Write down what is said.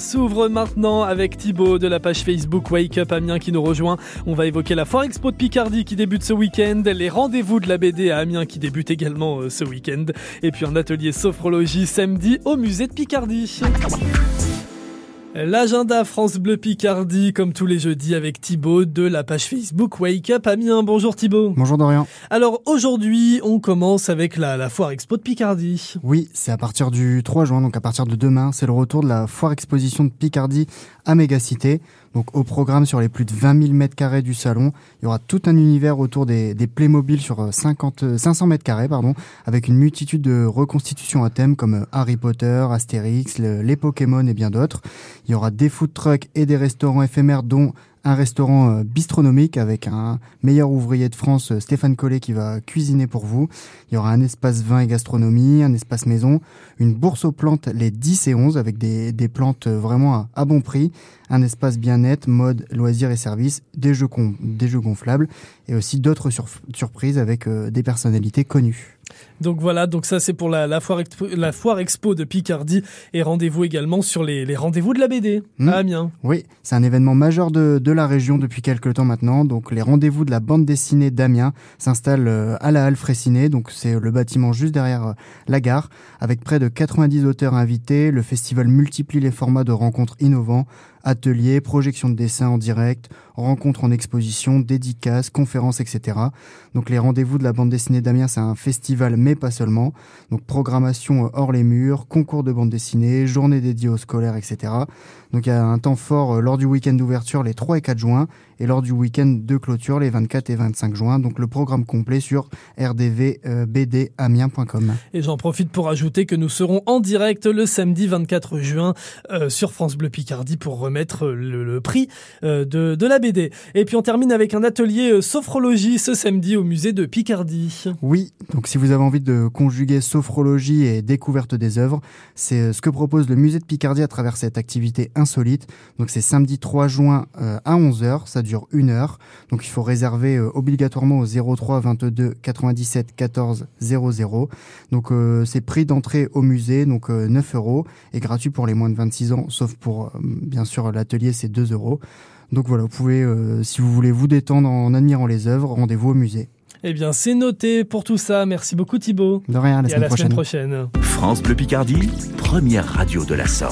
s'ouvre maintenant avec Thibaut de la page Facebook Wake Up Amiens qui nous rejoint. On va évoquer la Foire Expo de Picardie qui débute ce week-end, les rendez-vous de la BD à Amiens qui débute également euh, ce week-end, et puis un atelier sophrologie samedi au musée de Picardie. L'agenda France Bleu Picardie, comme tous les jeudis, avec Thibaut de la page Facebook Wake Up Amiens. Bonjour Thibaut. Bonjour Dorian. Alors aujourd'hui, on commence avec la, la foire expo de Picardie. Oui, c'est à partir du 3 juin, donc à partir de demain, c'est le retour de la foire exposition de Picardie à Mégacité. Donc au programme sur les plus de 20 000 mètres carrés du salon, il y aura tout un univers autour des, des Playmobil sur 50, 500 mètres carrés, pardon, avec une multitude de reconstitutions à thème comme Harry Potter, Astérix, les Pokémon et bien d'autres. Il y aura des food trucks et des restaurants éphémères dont un restaurant euh, bistronomique avec un meilleur ouvrier de France, euh, Stéphane Collet, qui va cuisiner pour vous. Il y aura un espace vin et gastronomie, un espace maison, une bourse aux plantes les 10 et 11 avec des, des plantes euh, vraiment à, bon prix, un espace bien-être, mode, loisirs et services, des jeux, des jeux gonflables et aussi d'autres surprises avec des personnalités connues. Donc voilà, donc ça c'est pour la, la, foire expo, la foire expo de Picardie et rendez-vous également sur les, les rendez-vous de la BD à hmm. Amiens. Oui, c'est un événement majeur de, de, la région depuis quelques temps maintenant. Donc les rendez-vous de la bande dessinée d'Amiens s'installent euh, à la Halle Fraissinet, donc c'est le bâtiment juste derrière euh, la gare, avec près de 90 auteurs invités. Le festival multiplie les formats de rencontres innovants ateliers, projections de dessins en direct, rencontres en exposition, dédicaces, conférences, etc. Donc les rendez-vous de la bande dessinée d'Amiens, c'est un festival, mais pas seulement. Donc programmation hors les murs, concours de bande dessinée, journée dédiée aux scolaires, etc. Donc il y a un temps fort euh, lors du week-end d'ouverture les 3 et 4 juin et lors du week-end de clôture les 24 et 25 juin. Donc le programme complet sur rdvbdamiens.com. Et j'en profite pour ajouter que nous serons en direct le samedi 24 juin euh, sur France Bleu Picardie pour remettre le, prix euh, de, de, la BD. Et puis on termine avec un atelier sophrologie ce samedi au musée de Picardie. Oui, donc si vous avez envie de conjuguer sophrologie et découverte des œuvres, c'est ce que propose le musée de Picardie à travers cette activité insolite. Donc c'est samedi 3 juin euh, à 11h, ça dure une heure. Donc il faut réserver euh, obligatoirement au 03 22 97 14 00. Donc euh, c'est prix d'entrée au musée, donc 9 euros, et gratuit pour les moins de 26 ans, sauf pour bien sûr l'atelier c'est 2 euros. Donc voilà, vous pouvez, si vous voulez vous détendre en admirant les œuvres, rendez-vous au musée. Eh bien, c'est noté pour tout ça. Merci beaucoup Thibaut. De rien, à la, semaine, prochaine. France Bleu Picardie, première radio de la Somme.